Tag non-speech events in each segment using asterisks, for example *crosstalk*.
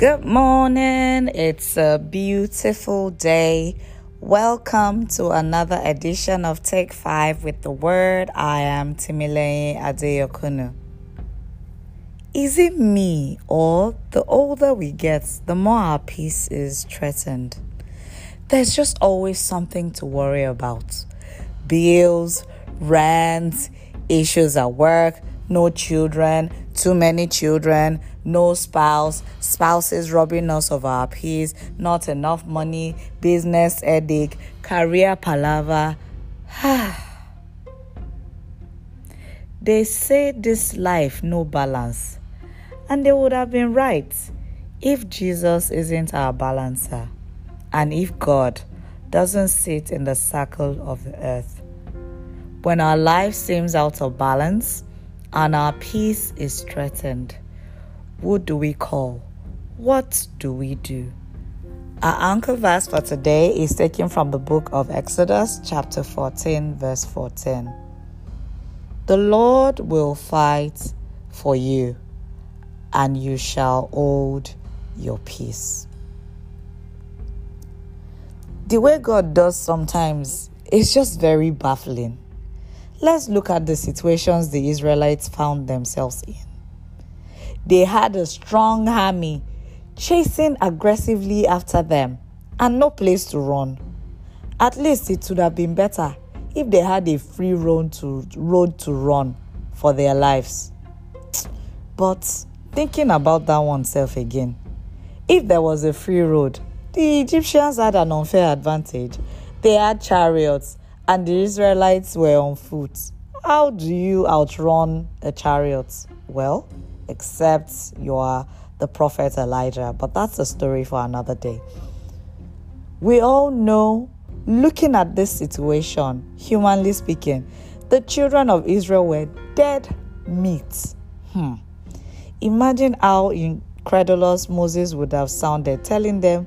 Good morning. It's a beautiful day. Welcome to another edition of Take 5 with the Word. I am Timilei Adeyokunu. Is it me or the older we get, the more our peace is threatened? There's just always something to worry about. Bills, rent, issues at work, no children, too many children, no spouse, spouses robbing us of our peace, not enough money, business headache, career palaver. *sighs* they say this life no balance, and they would have been right if Jesus isn't our balancer and if God doesn't sit in the circle of the earth. When our life seems out of balance, and our peace is threatened, who do we call? What do we do? Our anchor verse for today is taken from the book of Exodus, chapter 14, verse 14. The Lord will fight for you, and you shall hold your peace. The way God does sometimes is just very baffling. Let's look at the situations the Israelites found themselves in. They had a strong army chasing aggressively after them and no place to run. At least it would have been better if they had a free road to, road to run for their lives. But thinking about that oneself again, if there was a free road, the Egyptians had an unfair advantage. They had chariots and the Israelites were on foot. How do you outrun a chariot? Well, except you are the prophet Elijah, but that's a story for another day. We all know, looking at this situation, humanly speaking, the children of Israel were dead meat. Hmm. Imagine how incredulous Moses would have sounded telling them,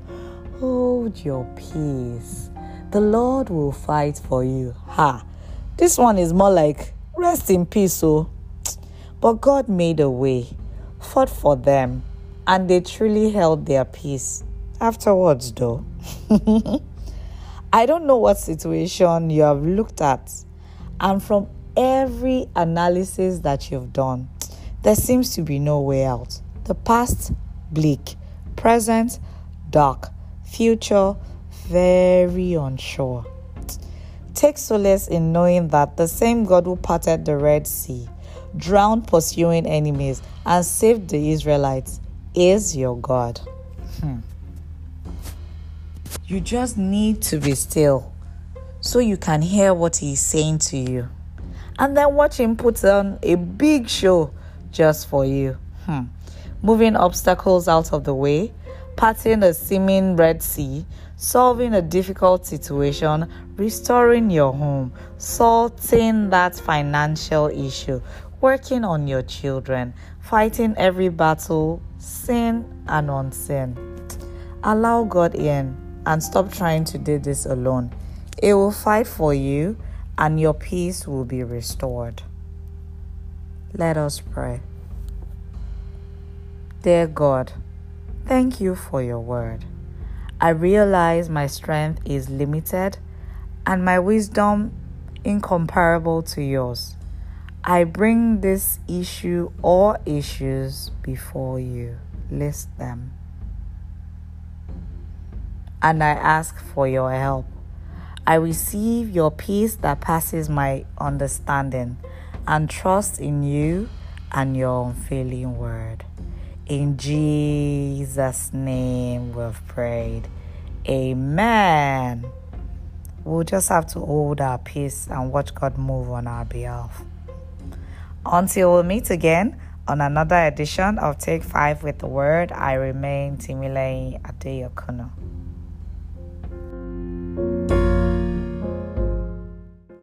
Hold your peace the Lord will fight for you. Ha! This one is more like rest in peace, oh. But God made a way, fought for them, and they truly held their peace. Afterwards, though, *laughs* I don't know what situation you have looked at, and from every analysis that you've done, there seems to be no way out. The past, bleak, present, dark, future, very unsure. Take solace in knowing that the same God who parted the Red Sea, drowned pursuing enemies, and saved the Israelites is your God. Hmm. You just need to be still so you can hear what He's saying to you. And then watch Him put on a big show just for you. Hmm. Moving obstacles out of the way, parting a seeming Red Sea, solving a difficult situation, restoring your home, sorting that financial issue, working on your children, fighting every battle, sin and unseen. Allow God in and stop trying to do this alone. It will fight for you and your peace will be restored. Let us pray. Dear God, thank you for your word. I realize my strength is limited and my wisdom incomparable to yours. I bring this issue or issues before you. List them. And I ask for your help. I receive your peace that passes my understanding and trust in you and your unfailing word. In Jesus' name we've prayed. Amen. We'll just have to hold our peace and watch God move on our behalf. Until we meet again on another edition of Take 5 with the Word, I remain Timilei Adeyokuno.